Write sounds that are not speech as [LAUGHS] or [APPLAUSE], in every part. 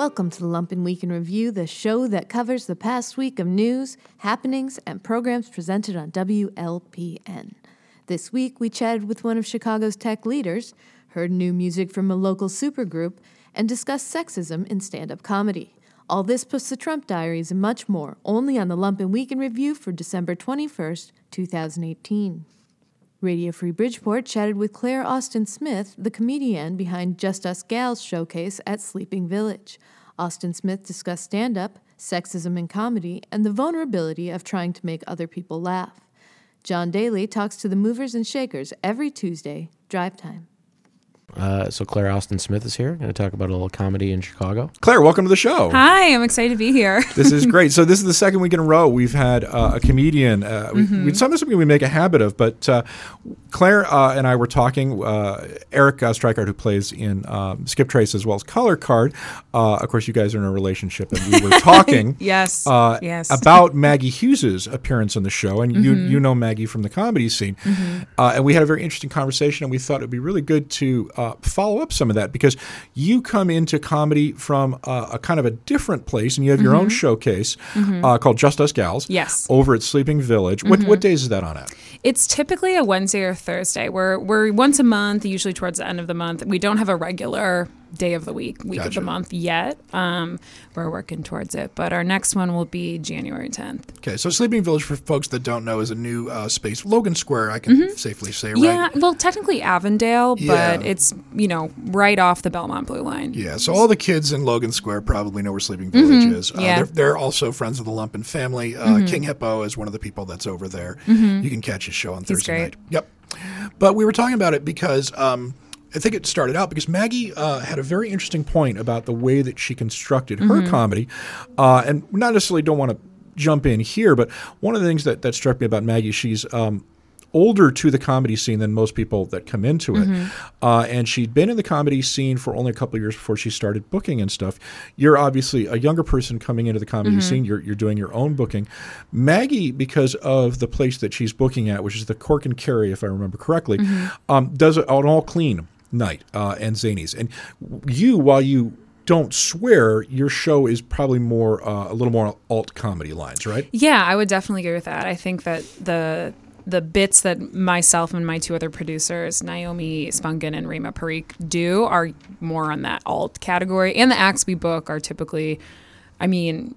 Welcome to the Lumpen Week in Review, the show that covers the past week of news, happenings, and programs presented on WLPN. This week, we chatted with one of Chicago's tech leaders, heard new music from a local supergroup, and discussed sexism in stand up comedy. All this plus the Trump diaries and much more, only on the Lumpen Week in Review for December 21st, 2018. Radio Free Bridgeport chatted with Claire Austin Smith, the comedian behind Just Us Gals showcase at Sleeping Village. Austin Smith discussed stand up, sexism in comedy, and the vulnerability of trying to make other people laugh. John Daly talks to the movers and shakers every Tuesday, drive time. Uh, so Claire Austin Smith is here, going to talk about a little comedy in Chicago. Claire, welcome to the show. Hi, I'm excited to be here. [LAUGHS] this is great. So this is the second week in a row we've had uh, a comedian. Uh, mm-hmm. we, sometimes something we make a habit of, but uh, Claire uh, and I were talking. Uh, Eric uh, who plays in um, Skip Trace as well as Color Card. of course, you guys are in a relationship, and we were [LAUGHS] talking. [LAUGHS] yes. yes. [LAUGHS] About Maggie Hughes's appearance on the show, and mm-hmm. you you know Maggie from the comedy scene, mm-hmm. and we had a very interesting conversation, and we thought it would be really good to uh, follow up some of that because you come into comedy from a kind of a different place and you have your mm-hmm. own showcase mm-hmm. uh, called Just Us Gals. Yes. Over at Sleeping Village. What, what mm-hmm. days is that on at? It's typically a Wednesday or Thursday. We're, we're once a month, usually towards the end of the month. We don't have a regular day of the week, week gotcha. of the month yet. Um, we're working towards it, but our next one will be January 10th. Okay, so Sleeping Village, for folks that don't know, is a new uh, space. Logan Square, I can mm-hmm. safely say, right? Yeah, well, technically Avondale, yeah. but it's you know right off the Belmont Blue Line. Yeah, so all the kids in Logan Square probably know where Sleeping Village mm-hmm. is. Uh, yeah. They're, they're, also friends of the Lumpen family. Uh, mm-hmm. King Hippo is one of the people that's over there. Mm-hmm. You can catch his show on He's Thursday great. night. Yep. But we were talking about it because. Um, I think it started out because Maggie uh, had a very interesting point about the way that she constructed her mm-hmm. comedy, uh, and not necessarily don't want to jump in here, but one of the things that, that struck me about Maggie, she's um, older to the comedy scene than most people that come into it. Mm-hmm. Uh, and she'd been in the comedy scene for only a couple of years before she started booking and stuff. You're obviously a younger person coming into the comedy mm-hmm. scene. You're, you're doing your own booking. Maggie, because of the place that she's booking at, which is the Cork and Kerry, if I remember correctly, mm-hmm. um, does it all clean night uh, and zanies. And you, while you don't swear, your show is probably more uh, a little more alt comedy lines, right? Yeah, I would definitely agree with that. I think that the the bits that myself and my two other producers, Naomi Spunkin and Rima Parikh, do are more on that alt category. And the acts we book are typically, I mean,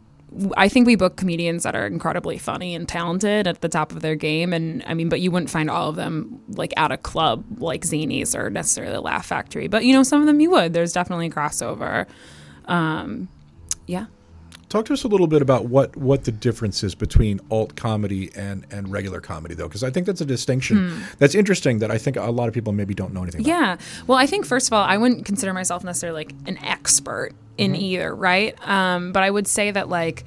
I think we book comedians that are incredibly funny and talented at the top of their game. And I mean, but you wouldn't find all of them like at a club like Zanies or necessarily Laugh Factory. But you know, some of them you would. There's definitely crossover. Um, yeah. Talk to us a little bit about what what the difference is between alt comedy and and regular comedy, though, because I think that's a distinction hmm. that's interesting that I think a lot of people maybe don't know anything. about. Yeah, well, I think first of all, I wouldn't consider myself necessarily like an expert in mm-hmm. either, right? Um, but I would say that like,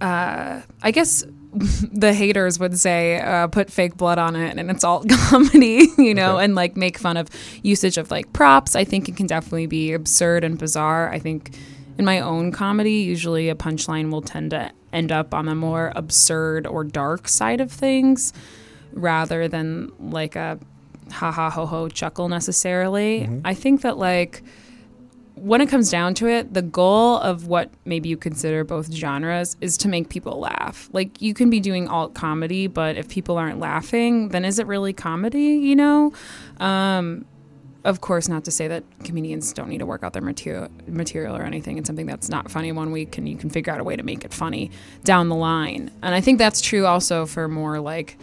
uh, I guess [LAUGHS] the haters would say uh, put fake blood on it and it's all [LAUGHS] comedy you know okay. and like make fun of usage of like props i think it can definitely be absurd and bizarre i think in my own comedy, usually a punchline will tend to end up on the more absurd or dark side of things rather than like a ha ha ho ho chuckle necessarily. Mm-hmm. I think that like when it comes down to it, the goal of what maybe you consider both genres is to make people laugh. Like you can be doing alt comedy, but if people aren't laughing, then is it really comedy, you know? Um, of course, not to say that comedians don't need to work out their material, material or anything. It's something that's not funny one week, and you can figure out a way to make it funny down the line. And I think that's true also for more like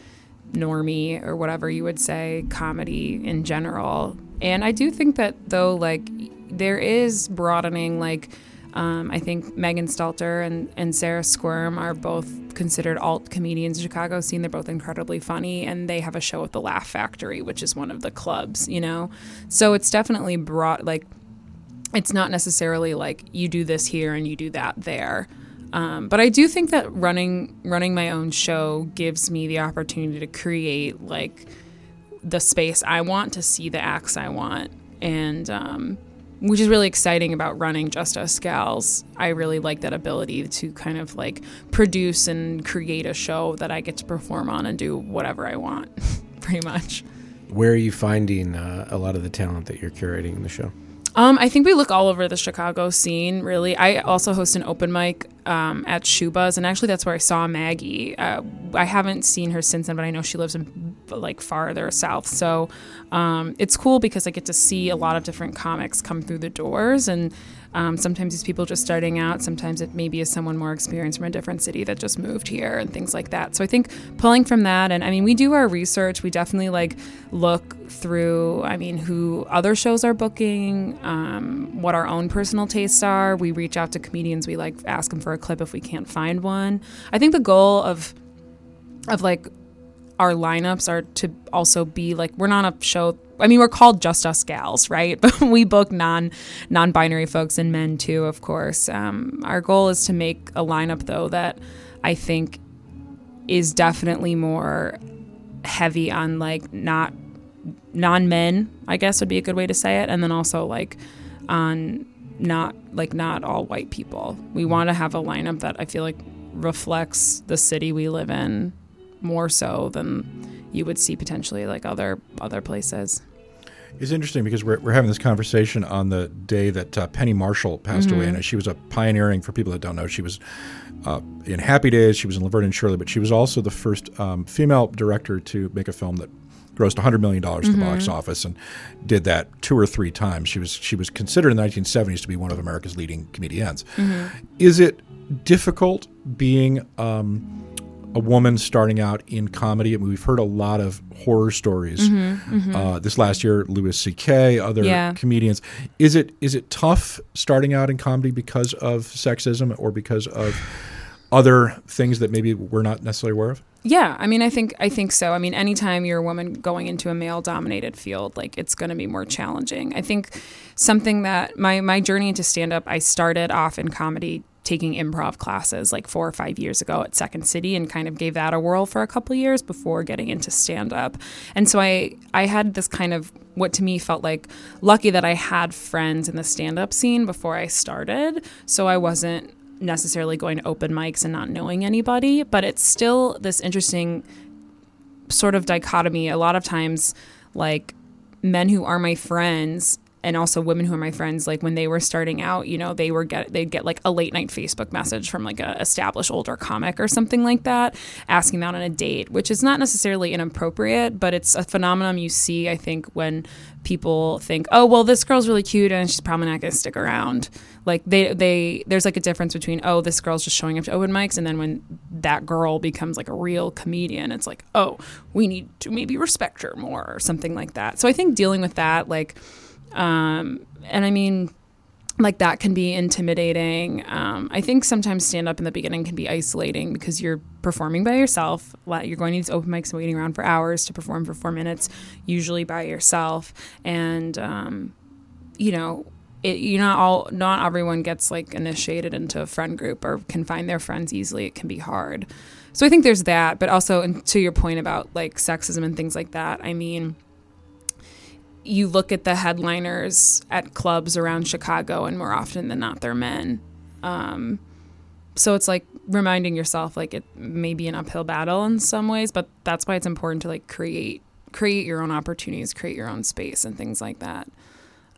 normie or whatever you would say comedy in general. And I do think that though, like there is broadening, like um, I think Megan Stalter and, and Sarah Squirm are both considered alt comedians in Chicago scene. They're both incredibly funny, and they have a show at the Laugh Factory, which is one of the clubs, you know? So it's definitely brought, like, it's not necessarily like you do this here and you do that there. Um, but I do think that running running my own show gives me the opportunity to create like the space I want to see the acts I want, and um, which is really exciting about running Just Us Gals. I really like that ability to kind of like produce and create a show that I get to perform on and do whatever I want, [LAUGHS] pretty much. Where are you finding uh, a lot of the talent that you're curating in the show? Um, I think we look all over the Chicago scene. Really, I also host an open mic um, at Schubas, and actually that's where I saw Maggie. Uh, I haven't seen her since then, but I know she lives in like farther south. So um, it's cool because I get to see a lot of different comics come through the doors, and um, sometimes these people just starting out. Sometimes it maybe is someone more experienced from a different city that just moved here and things like that. So I think pulling from that, and I mean, we do our research. We definitely like look through. I mean, who other shows are booking, um, what our own personal tastes are. We reach out to comedians. We like ask them for clip if we can't find one. I think the goal of of like our lineups are to also be like we're not a show I mean, we're called just us gals, right? [LAUGHS] But we book non non-binary folks and men too, of course. Um, our goal is to make a lineup though that I think is definitely more heavy on like not non-men. I guess would be a good way to say it, and then also like on not like not all white people. We want to have a lineup that I feel like reflects the city we live in more so than you would see potentially like other other places. It's interesting because we're, we're having this conversation on the day that uh, Penny Marshall passed Mm-hmm. away, and she was a pioneering. For people that don't know, she was uh, in Happy Days, she was in Laverne and Shirley, but she was also the first um, female director to make a film that grossed 100 million dollars to the Mm-hmm. box office, and did that two or three times. She was she was considered in the 1970s to be one of America's leading comedians. Mm-hmm. Is it difficult being um, a woman starting out in comedy. I mean, we've heard a lot of horror stories. Uh, this last year, Louis C.K., other Mm-hmm, Yeah. comedians. Is it is it tough starting out in comedy because of sexism or because of other things that maybe we're not necessarily aware of? Yeah, I mean, I think I think so. I mean, anytime you're a woman going into a male-dominated field, like it's going to be more challenging. I think something that my my journey into stand-up, I started off in comedy taking improv classes like four or five years ago at Second City, and kind of gave that a whirl for a couple years before getting into stand-up. And so I I had this kind of what to me felt like lucky that I had friends in the stand-up scene before I started, so I wasn't necessarily going to open mics and not knowing anybody, but it's still this interesting sort of dichotomy. A lot of times, like men who are my friends and also women who are my friends, like when they were starting out, you know, they were get they'd get like a late night Facebook message from like a established older comic or something like that, asking them out on a date, which is not necessarily inappropriate, but it's a phenomenon you see, I think, when people think, oh well, this girl's really cute and she's probably not gonna stick around. Like they they there's like a difference between oh this girl's just showing up to open mics and then when that girl becomes like a real comedian, it's like oh we need to maybe respect her more or something like that. So I think dealing with that like um, and I mean, like that can be intimidating. Um, I think sometimes stand up in the beginning can be isolating because you're performing by yourself. You're going to these open mics and waiting around for hours to perform for four minutes, usually by yourself. And, um, you know, it, you not all not everyone gets like initiated into a friend group or can find their friends easily. It can be hard. So I think there's that, but also and to your point about like sexism and things like that. I mean, you look at the headliners at clubs around Chicago, and more often than not, they're men. Um, so it's like reminding yourself, like it may be an uphill battle in some ways, but that's why it's important to like create create your own opportunities, create your own space, and things like that.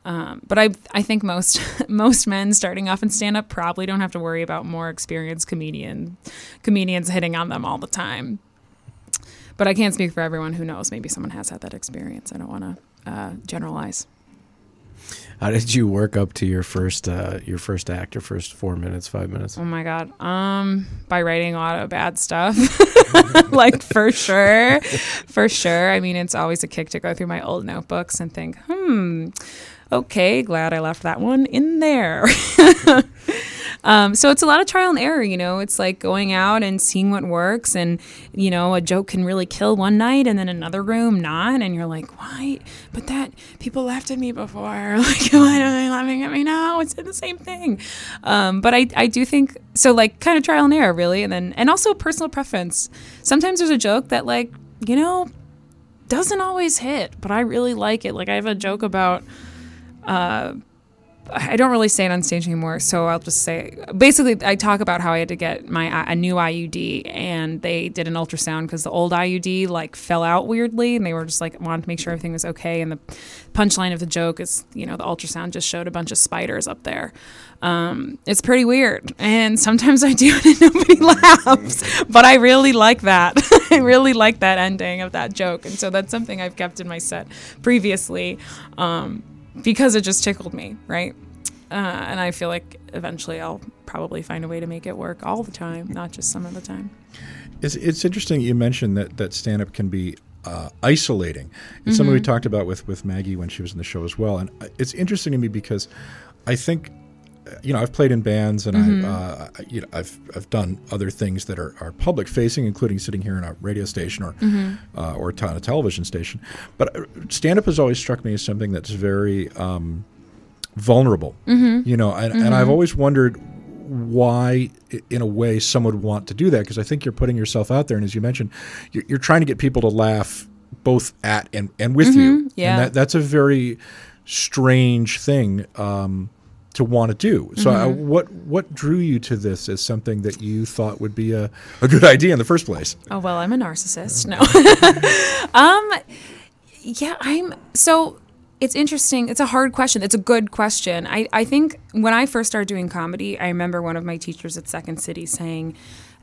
Um, but I I think most [LAUGHS] most men starting off in stand up probably don't have to worry about more experienced comedian comedians hitting on them all the time. But I can't speak for everyone who knows. Maybe someone has had that experience. I don't want to uh, generalize. How did you work up to your first uh, your first act, your first four minutes, five minutes? Oh my god. Um by writing a lot of bad stuff. [LAUGHS] like for sure. For sure. I mean, it's always a kick to go through my old notebooks and think, "Hmm, okay, glad I left that one in there." [LAUGHS] Um, so it's a lot of trial and error, you know. It's like going out and seeing what works, and you know, a joke can really kill one night, and then another room not, and you're like, why? But that people laughed at me before. [LAUGHS] Like, why are they laughing at me now? It's the same thing. Um, but I, I do think so. Like, kind of trial and error, really, and then and also personal preference. Sometimes there's a joke that, like, you know, doesn't always hit, but I really like it. Like, I have a joke about. Uh, I don't really say it on stage anymore, so I'll just say basically I talk about how I had to get my a new IUD and they did an ultrasound because the old IUD like fell out weirdly and they were just like wanted to make sure everything was okay and the punchline of the joke is you know the ultrasound just showed a bunch of spiders up there. Um, it's pretty weird and sometimes I do it [LAUGHS] and nobody laughs, but I really like that. [LAUGHS] I really like that ending of that joke and so that's something I've kept in my set previously. Um, because it just tickled me, right? Uh, and I feel like eventually I'll probably find a way to make it work all the time, [LAUGHS] not just some of the time. It's, it's interesting you mentioned that, that stand up can be uh, isolating. It's something we talked about with, with Maggie when she was in the show as well. And it's interesting to me because I think, you know, I've played in bands and I, uh, you know, I've I've done other things that are, are public facing, including sitting here in a radio station or, uh, or on a television station. But stand up has always struck me as something that's very, um, vulnerable, you know, and, and I've always wondered why, in a way, some would want to do that because I think you're putting yourself out there, and as you mentioned, you're, you're trying to get people to laugh both at and, and with you. yeah. and that, that's a very strange thing um, to want to do. So, uh, what what drew you to this as something that you thought would be a, a good idea in the first place? Oh well, I'm a narcissist. No. [LAUGHS] um yeah, I'm so it's interesting. It's a hard question. It's a good question. I, I think when I first started doing comedy, I remember one of my teachers at Second City saying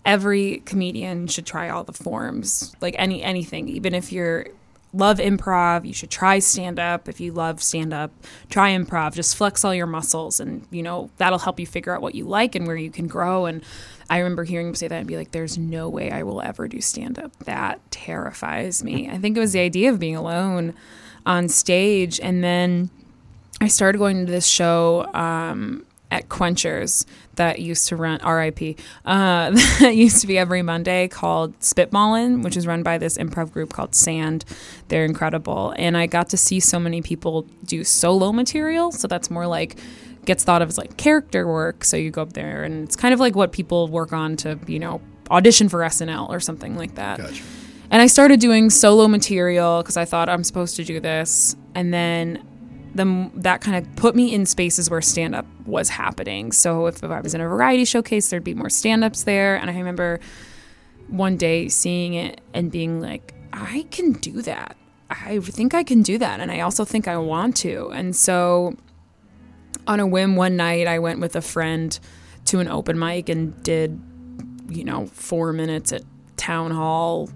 every comedian should try all the forms. Like any anything. Even if you're love improv, you should try stand up. If you love stand up, try improv. Just flex all your muscles and you know, that'll help you figure out what you like and where you can grow and I remember hearing him say that and be like, there's no way I will ever do stand up. That terrifies me. I think it was the idea of being alone on stage. And then I started going to this show um, at Quenchers that used to run RIP uh, [LAUGHS] that used to be every Monday called Spitballin', which is run by this improv group called Sand. They're incredible, and I got to see so many people do solo material. So that's more like gets thought of as like character work. So you go up there, and it's kind of like what people work on to you know audition for SNL or something like that. Gotcha. And I started doing solo material because I thought I'm supposed to do this. And then the, that kind of put me in spaces where stand up was happening. So if I was in a variety showcase, there'd be more stand ups there. And I remember one day seeing it and being like, I can do that. I think I can do that. And I also think I want to. And so on a whim one night, I went with a friend to an open mic and did, you know, four minutes at town hall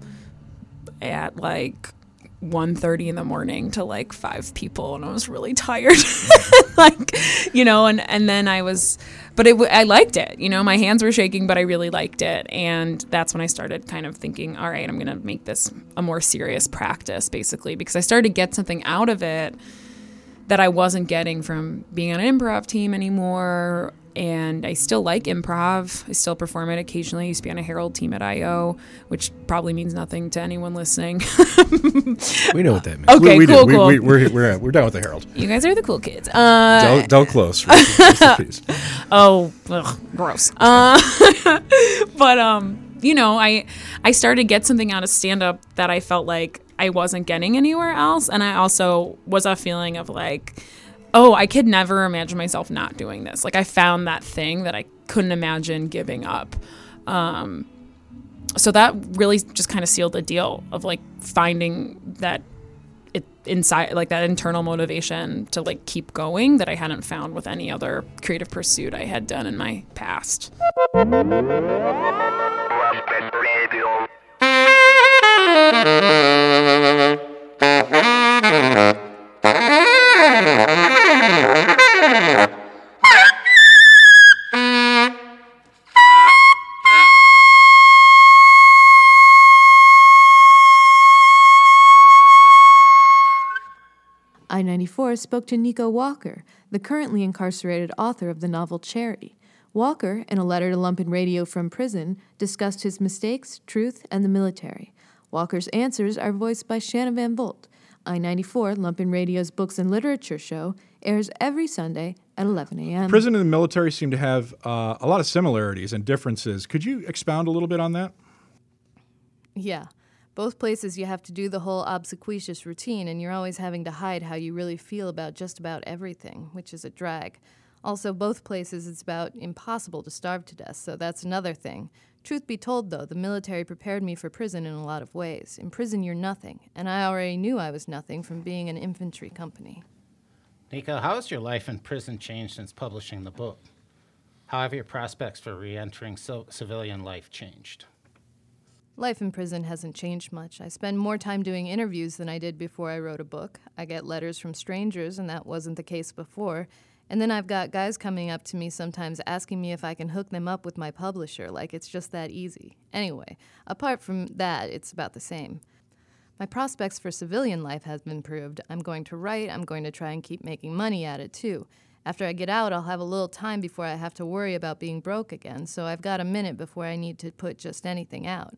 at like 1.30 in the morning to like five people and i was really tired [LAUGHS] like you know and and then i was but it i liked it you know my hands were shaking but i really liked it and that's when i started kind of thinking all right i'm going to make this a more serious practice basically because i started to get something out of it that I wasn't getting from being on an improv team anymore. And I still like improv. I still perform it occasionally. I used to be on a Herald team at IO, which probably means nothing to anyone listening. [LAUGHS] We know what that means. Okay, we, we cool, do. cool. We, we, we're, we're, we're done with the Herald. you guys are the cool kids. Uh, Del Close. rest [LAUGHS] oh, ugh, gross. Uh, [LAUGHS] but um, you know, I I started to get something out of stand up that I felt like I wasn't getting anywhere else, and I also was a feeling of like, oh, I could never imagine myself not doing this. Like I found that thing that I couldn't imagine giving up. Um, so that really just kind of sealed the deal of like finding that it inside like that internal motivation to like keep going that I hadn't found with any other creative pursuit I had done in my past. [LAUGHS] I 94 spoke to Nico Walker, the currently incarcerated author of the novel Cherry. Walker, in a letter to Lumpen Radio from prison, discussed his mistakes, truth, and the military. Walker's answers are voiced by Shanna Van Volt. I 94, Lumpen Radio's books and literature show, airs every Sunday at 11 a.m. Prison and the military seem to have uh, a lot of similarities and differences. Could you expound a little bit on that? Yeah. Both places you have to do the whole obsequious routine, and you're always having to hide how you really feel about just about everything, which is a drag. Also, both places it's about impossible to starve to death, so that's another thing. Truth be told, though, the military prepared me for prison in a lot of ways. In prison, you're nothing, and I already knew I was nothing from being an infantry company. Nico, how has your life in prison changed since publishing the book? How have your prospects for re entering so- civilian life changed? Life in prison hasn't changed much. I spend more time doing interviews than I did before I wrote a book. I get letters from strangers, and that wasn't the case before. And then I've got guys coming up to me sometimes asking me if I can hook them up with my publisher, like it's just that easy. Anyway, apart from that, it's about the same. My prospects for civilian life have been improved. I'm going to write, I'm going to try and keep making money at it too. After I get out, I'll have a little time before I have to worry about being broke again, so I've got a minute before I need to put just anything out.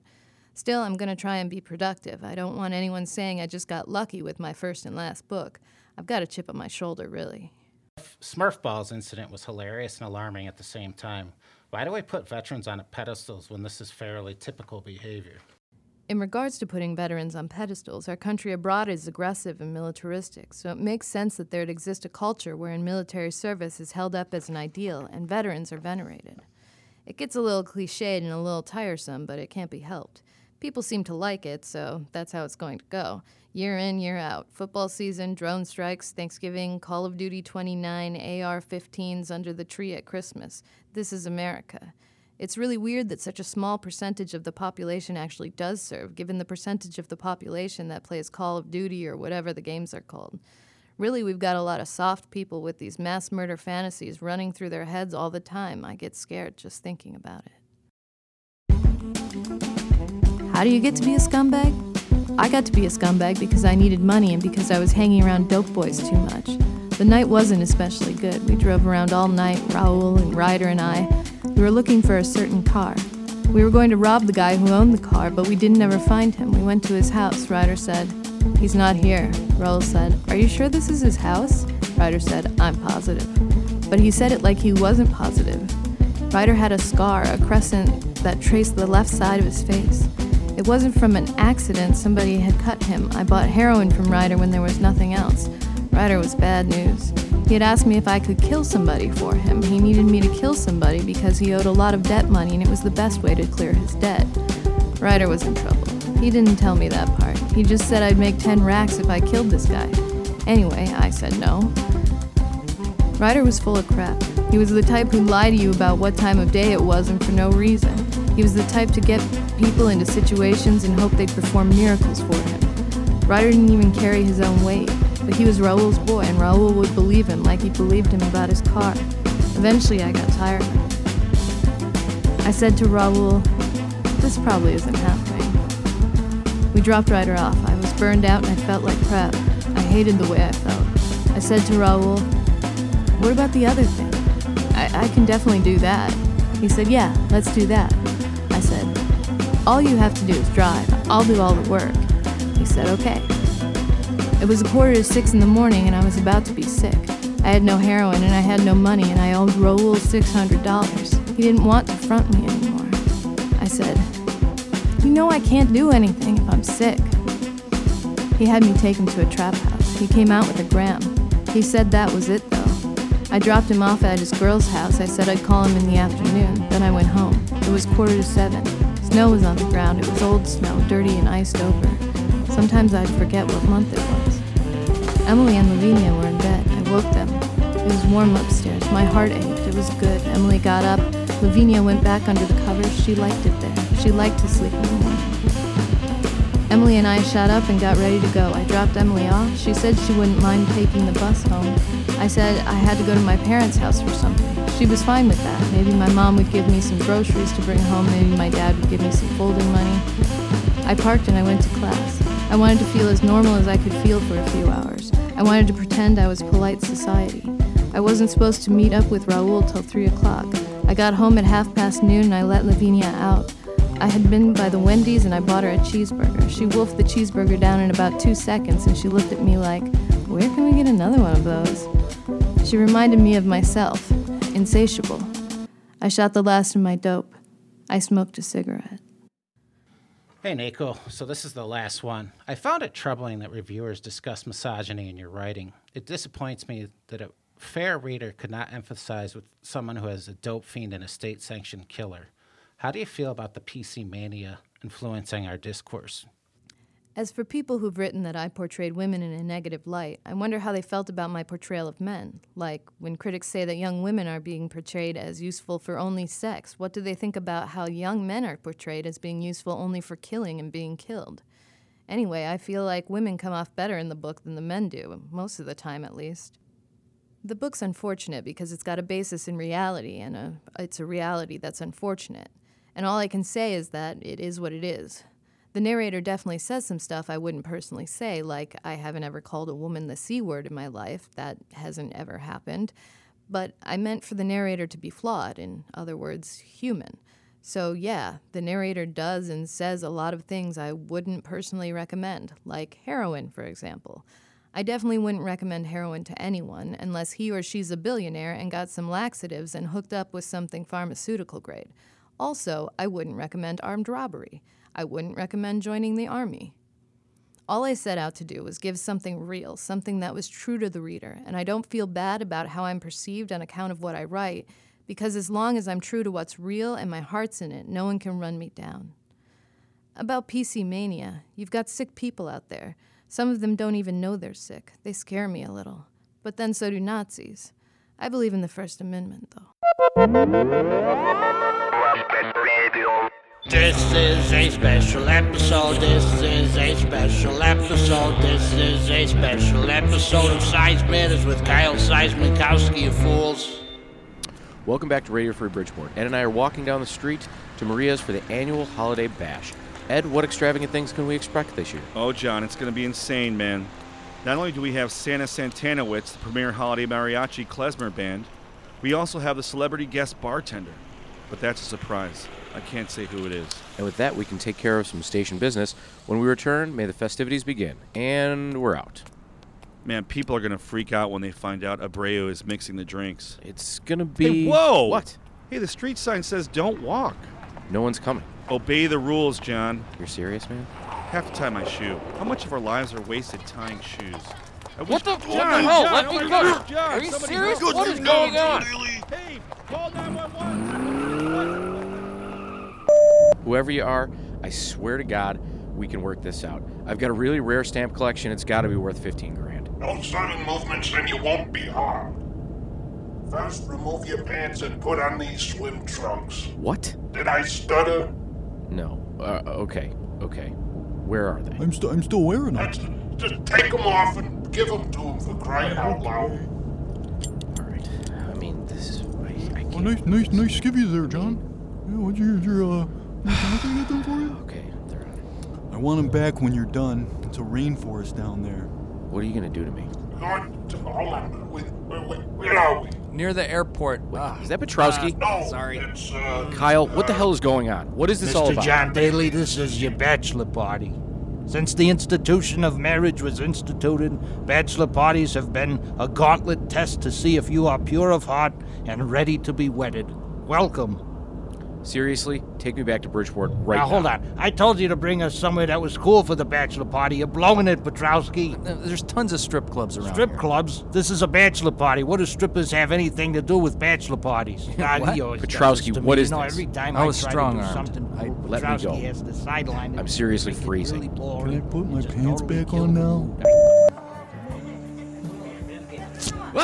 Still, I'm going to try and be productive. I don't want anyone saying I just got lucky with my first and last book. I've got a chip on my shoulder, really. Smurfball's incident was hilarious and alarming at the same time. Why do we put veterans on pedestals when this is fairly typical behavior? In regards to putting veterans on pedestals, our country abroad is aggressive and militaristic, so it makes sense that there'd exist a culture wherein military service is held up as an ideal and veterans are venerated. It gets a little cliched and a little tiresome, but it can't be helped. People seem to like it, so that's how it's going to go. Year in, year out. Football season, drone strikes, Thanksgiving, Call of Duty 29, AR 15s under the tree at Christmas. This is America. It's really weird that such a small percentage of the population actually does serve, given the percentage of the population that plays Call of Duty or whatever the games are called. Really, we've got a lot of soft people with these mass murder fantasies running through their heads all the time. I get scared just thinking about it. How do you get to be a scumbag? I got to be a scumbag because I needed money and because I was hanging around dope boys too much. The night wasn't especially good. We drove around all night, Raoul and Ryder and I. We were looking for a certain car. We were going to rob the guy who owned the car, but we didn't ever find him. We went to his house. Ryder said, He's not here. Raoul said, Are you sure this is his house? Ryder said, I'm positive. But he said it like he wasn't positive. Ryder had a scar, a crescent that traced the left side of his face. It wasn't from an accident, somebody had cut him. I bought heroin from Ryder when there was nothing else. Ryder was bad news. He had asked me if I could kill somebody for him. He needed me to kill somebody because he owed a lot of debt money and it was the best way to clear his debt. Ryder was in trouble. He didn't tell me that part. He just said I'd make 10 racks if I killed this guy. Anyway, I said no. Ryder was full of crap. He was the type who'd lie to you about what time of day it was and for no reason. He was the type to get people into situations and hope they'd perform miracles for him. Ryder didn't even carry his own weight, but he was Raoul's boy, and Raoul would believe him like he believed him about his car. Eventually, I got tired. I said to Raoul, This probably isn't happening. We dropped Ryder off. I was burned out and I felt like crap. I hated the way I felt. I said to Raoul, What about the other thing? I, I can definitely do that. He said, Yeah, let's do that. All you have to do is drive. I'll do all the work. He said, Okay. It was a quarter to six in the morning and I was about to be sick. I had no heroin and I had no money and I owed Raoul $600. He didn't want to front me anymore. I said, You know I can't do anything if I'm sick. He had me take him to a trap house. He came out with a gram. He said that was it though. I dropped him off at his girl's house. I said I'd call him in the afternoon. Then I went home. It was quarter to seven. Snow was on the ground. It was old snow, dirty and iced over. Sometimes I'd forget what month it was. Emily and Lavinia were in bed. I woke them. It was warm upstairs. My heart ached. It was good. Emily got up. Lavinia went back under the covers. She liked it there. She liked to sleep in the morning. Emily and I shot up and got ready to go. I dropped Emily off. She said she wouldn't mind taking the bus home. I said I had to go to my parents' house for something. She was fine with that. Maybe my mom would give me some groceries to bring home. Maybe my dad would give me some folding money. I parked and I went to class. I wanted to feel as normal as I could feel for a few hours. I wanted to pretend I was polite society. I wasn't supposed to meet up with Raoul till 3 o'clock. I got home at half past noon and I let Lavinia out. I had been by the Wendy's and I bought her a cheeseburger. She wolfed the cheeseburger down in about two seconds and she looked at me like, Where can we get another one of those? She reminded me of myself, insatiable. I shot the last of my dope. I smoked a cigarette. Hey, Nico. So this is the last one. I found it troubling that reviewers discuss misogyny in your writing. It disappoints me that a fair reader could not emphasize with someone who has a dope fiend and a state sanctioned killer. How do you feel about the PC mania influencing our discourse? As for people who've written that I portrayed women in a negative light, I wonder how they felt about my portrayal of men. Like, when critics say that young women are being portrayed as useful for only sex, what do they think about how young men are portrayed as being useful only for killing and being killed? Anyway, I feel like women come off better in the book than the men do, most of the time at least. The book's unfortunate because it's got a basis in reality, and a, it's a reality that's unfortunate. And all I can say is that it is what it is. The narrator definitely says some stuff I wouldn't personally say, like, I haven't ever called a woman the C word in my life. That hasn't ever happened. But I meant for the narrator to be flawed, in other words, human. So, yeah, the narrator does and says a lot of things I wouldn't personally recommend, like heroin, for example. I definitely wouldn't recommend heroin to anyone unless he or she's a billionaire and got some laxatives and hooked up with something pharmaceutical grade. Also, I wouldn't recommend armed robbery. I wouldn't recommend joining the army. All I set out to do was give something real, something that was true to the reader, and I don't feel bad about how I'm perceived on account of what I write, because as long as I'm true to what's real and my heart's in it, no one can run me down. About PC mania, you've got sick people out there. Some of them don't even know they're sick. They scare me a little. But then so do Nazis. I believe in the First Amendment, though. This is a special episode. This is a special episode. This is a special episode of Size Matters with Kyle Seismikowski, you fools. Welcome back to Radio Free Bridgeport. Ed and I are walking down the street to Maria's for the annual holiday bash. Ed, what extravagant things can we expect this year? Oh, John, it's going to be insane, man. Not only do we have Santa Santanowitz, the premier holiday mariachi klezmer band, we also have the celebrity guest bartender. But that's a surprise. I can't say who it is. And with that, we can take care of some station business. When we return, may the festivities begin. And we're out. Man, people are going to freak out when they find out Abreu is mixing the drinks. It's gonna be. Hey, whoa! What? Hey, the street sign says don't walk. No one's coming. Obey the rules, John. You're serious, man? Have to tie my shoe. How much of our lives are wasted tying shoes? I What wish- the- what John, the hell? John, oh, Let oh me go. John, Are you serious? help. What is going on? Hey, call 911. Whoever you are, I swear to God, we can work this out. I've got a really rare stamp collection. It's got to be worth 15 grand. No sudden movements and you won't be harmed. First, remove your pants and put on these swim trunks. What? Did I stutter? No. Uh, okay. Okay. Where are they? I'm still I'm still wearing them. That's, just take them off and give them to him for crying out loud. All right. I mean, this is. I, I Oh, can't. nice nice nice skivvies there, John. Yeah, what's your your uh? What can I get them for you? Okay. They're on. I want them back when you're done. It's a rainforest down there. What are you gonna do to me? Going to, hold on. Wait, wait, wait, where are we? Near the airport. Ah, Is that Petrowski? No, Sorry. it's, uh, Kyle, what the hell is going on? What is this all Mr. about? John Daly, this is your bachelor party. Since the institution of marriage was instituted, bachelor parties have been a gauntlet test to see if you are pure of heart and ready to be wedded. Welcome. Seriously, take me back to Bridgeport right now, now. hold on. I told you to bring us somewhere that was cool for the bachelor party. You're blowing it, Petrowski. Uh, There's tons of strip clubs around Strip here. clubs? This is a bachelor party. What do strippers have anything to do with bachelor parties? [LAUGHS] God, What? he always does Petrowski, this to what me. is you know, this? Every time I I, was try strong-armed. do something I- Let me go. has to sideline. I'm seriously freezing. really. Can I put my pants totally back kill on the now? [LAUGHS] [LAUGHS] mood.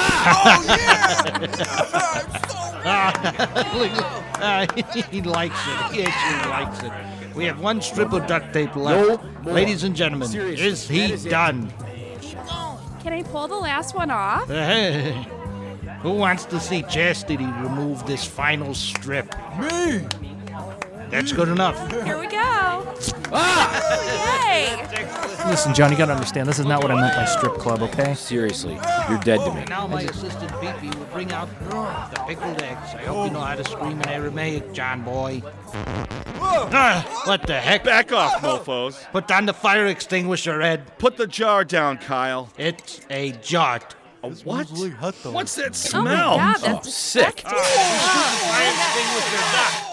Ah, [LAUGHS] he likes it. He actually likes it. We have one strip of duct tape left. No Ladies and gentlemen, Seriously, is he that is it. done? Can I pull the last one off? Who wants to see Chastity remove this final strip? Me. That's good enough. Here we go. Ah! Yay! Listen, John, you gotta understand, this is not what I meant by strip club, okay? Seriously, you're dead to me. Now my assistant Beepy will bring out the pickled eggs. I hope you know how to scream in Aramaic, John boy. Ah, what the heck? Back off, mofos. Put down the fire extinguisher, Ed. Put the jar down, Kyle. It's a jart. A what? Smells hot. What's that Oh smell? my god, Oh, that's sick. Fire extinguisher, duck.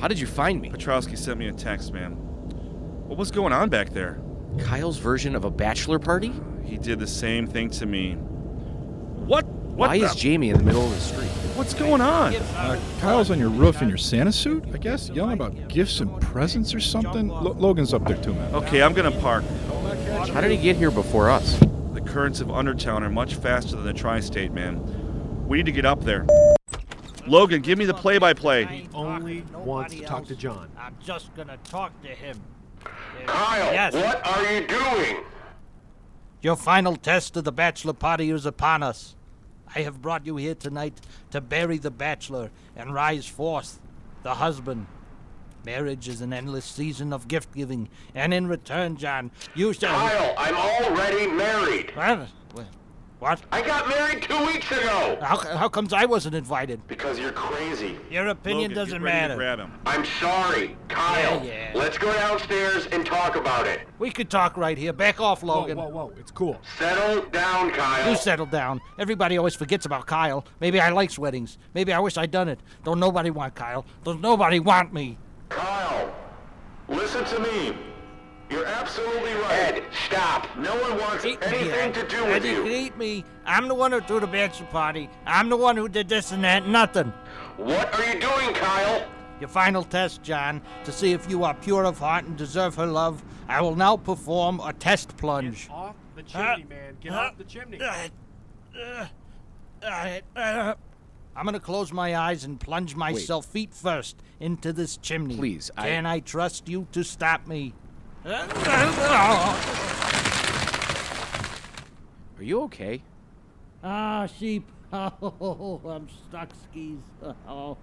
How did you find me? Petrowski sent me a text, man. What was going on back there? Kyle's version of a bachelor party? He did the same thing to me. What? What? Why the- is Jamie in the middle of the street? What's going on? Uh, Kyle's on your roof in your Santa suit, I guess, yelling about gifts and presents or something. Lo- Logan's up there too, man. Okay, I'm gonna park. How did he get here before us? The currents of Undertown are much faster than the tri-state, man. We need to get up there. Logan, give me the play-by-play. He only wants to talk to John. I'm just gonna talk to him. Kyle, Yes. what are you doing? Your final test of the bachelor party is upon us. I have brought you here tonight to bury the bachelor and rise forth, the husband. Marriage is an endless season of gift giving, and in return, John, you shall. Kyle, I'm already married. What? What? I got married two weeks ago. How, how comes I wasn't invited? Because you're crazy. Your opinion Logan, doesn't get ready to matter. grab him. I'm sorry, Kyle. Yeah, yeah. Let's go downstairs and talk about it. We could talk right here. Back off, Logan. Whoa, whoa, whoa! It's cool. Settle down, Kyle. You settle down. Everybody always forgets about Kyle. Maybe I likes weddings. Maybe I wish I'd done it. Don't nobody want Kyle. Don't nobody want me. Kyle, listen to me. You're absolutely right. Ed, stop. No one wants Eat anything Ed. to do Ed, with you can you. eat me. I'm the one who threw the bachelor party. I'm the one who did this and that. Nothing. What are you doing, Kyle? Your final test, John, to see if you are pure of heart and deserve her love. I will now perform a test plunge. Get Off the chimney, man. Get off the chimney. Uh, uh, uh, I'm gonna close my eyes and plunge myself feet first into this chimney. Please, I- Can I trust you to stop me? Are you okay? Ah, sheep. [LAUGHS] Oh, I'm stuck skis. [LAUGHS] Oh.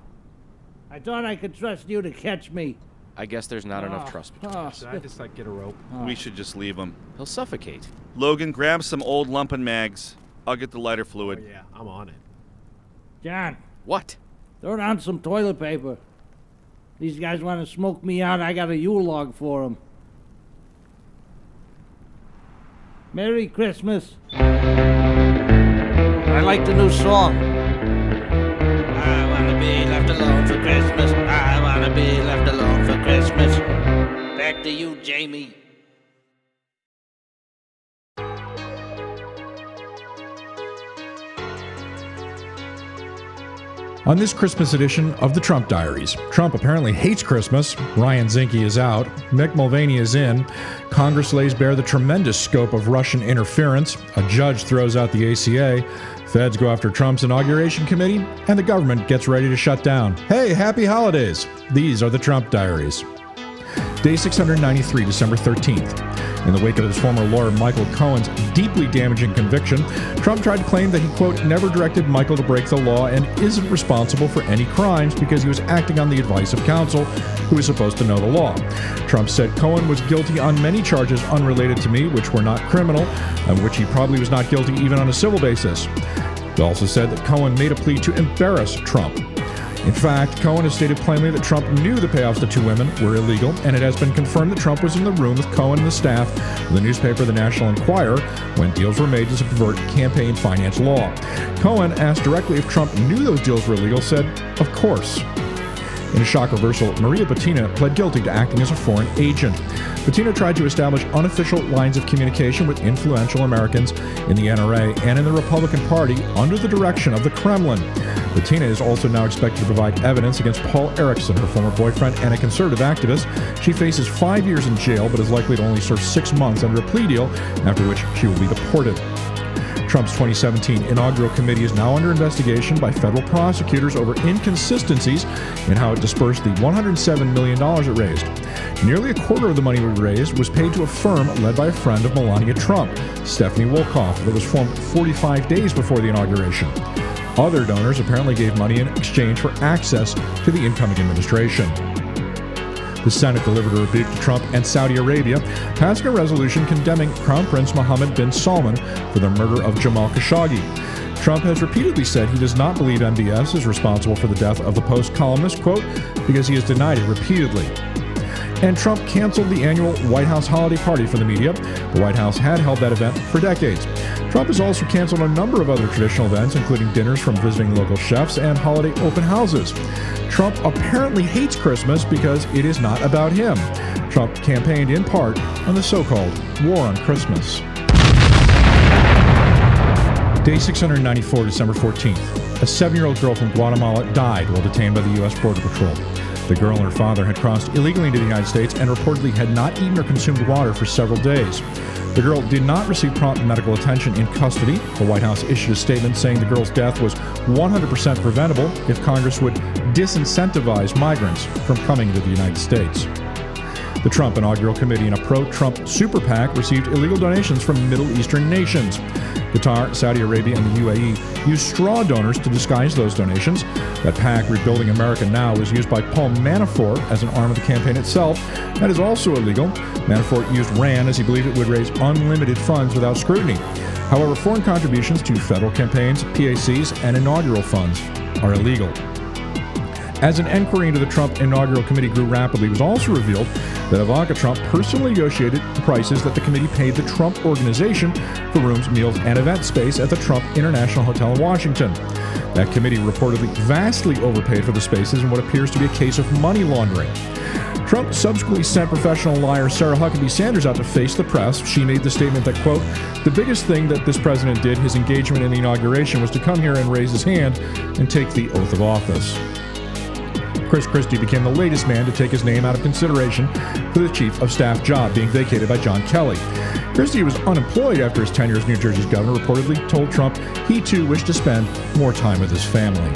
I thought I could trust you to catch me. I guess there's not enough Ah, trust between ah. us. Should I just like get a rope? We should just leave him. He'll suffocate. Logan, grab some old lumpen mags. I'll get the lighter Oh fluid. yeah, I'm on it. John, What? throw down some toilet paper. These guys want to smoke me out. I got a Yule log for them. Merry Christmas. I like the new song. I want to be left alone for Christmas. I want to be left alone for Christmas. Back to you, Jamie. On this Christmas edition of the Trump Diaries, Trump apparently hates Christmas. Ryan Zinke is out. Mick Mulvaney is in. Congress lays bare the tremendous scope of Russian interference. A judge throws out the ACA. Feds go after Trump's inauguration committee. And the government gets ready to shut down. Hey, happy holidays! These are the Trump Diaries. Day 693, December 13th. In the wake of his former lawyer Michael Cohen's deeply damaging conviction, Trump tried to claim that he, quote, never directed Michael to break the law and isn't responsible for any crimes because he was acting on the advice of counsel, who is supposed to know the law. Trump said Cohen was guilty on many charges unrelated to me, which were not criminal, and which he probably was not guilty even on a civil basis. He also said that Cohen made a plea to embarrass Trump. In fact, Cohen has stated plainly that Trump knew the payoffs to two women were illegal, and it has been confirmed that Trump was in the room with Cohen and the staff of the newspaper The National Enquirer when deals were made to subvert campaign finance law. Cohen, asked directly if Trump knew those deals were illegal, said, Of course. In a shock reversal, Maria Butina pled guilty to acting as a foreign agent. Butina tried to establish unofficial lines of communication with influential Americans in the NRA and in the Republican Party under the direction of the Kremlin. Butina is also now expected to provide evidence against Paul Erickson, her former boyfriend and a conservative activist. She faces five years in jail, but is likely to only serve six months under a plea deal, after which she will be deported. Trump's 2017 inaugural committee is now under investigation by federal prosecutors over inconsistencies in how it dispersed the $107 million it raised. Nearly a quarter of the money we raised was paid to a firm led by a friend of Melania Trump, Stephanie Wolkoff, that was formed 45 days before the inauguration. Other donors apparently gave money in exchange for access to the incoming administration. The Senate delivered a rebuke to Trump and Saudi Arabia, passing a resolution condemning Crown Prince Mohammed bin Salman for the murder of Jamal Khashoggi. Trump has repeatedly said he does not believe MBS is responsible for the death of the Post columnist, quote, because he has denied it repeatedly. And Trump canceled the annual White House holiday party for the media. The White House had held that event for decades. Trump has also canceled a number of other traditional events, including dinners from visiting local chefs and holiday open houses. Trump apparently hates Christmas because it is not about him. Trump campaigned in part on the so called War on Christmas. Day 694, December 14th. A seven year old girl from Guatemala died while detained by the U.S. Border Patrol. The girl and her father had crossed illegally into the United States and reportedly had not eaten or consumed water for several days. The girl did not receive prompt medical attention in custody. The White House issued a statement saying the girl's death was 100% preventable if Congress would disincentivize migrants from coming to the United States. The Trump inaugural committee and a pro Trump super PAC received illegal donations from Middle Eastern nations. Qatar, Saudi Arabia, and the UAE used straw donors to disguise those donations. That PAC, Rebuilding America Now, was used by Paul Manafort as an arm of the campaign itself. That is also illegal. Manafort used RAND as he believed it would raise unlimited funds without scrutiny. However, foreign contributions to federal campaigns, PACs, and inaugural funds are illegal. As an inquiry into the Trump inaugural committee grew rapidly, it was also revealed that Ivanka Trump personally negotiated the prices that the committee paid the Trump Organization for rooms, meals, and event space at the Trump International Hotel in Washington. That committee reportedly vastly overpaid for the spaces in what appears to be a case of money laundering. Trump subsequently sent professional liar Sarah Huckabee Sanders out to face the press. She made the statement that, quote, the biggest thing that this president did, his engagement in the inauguration, was to come here and raise his hand and take the oath of office. Chris Christie became the latest man to take his name out of consideration for the chief of staff job being vacated by John Kelly. Christie was unemployed after his tenure as New Jersey's governor reportedly told Trump he too wished to spend more time with his family.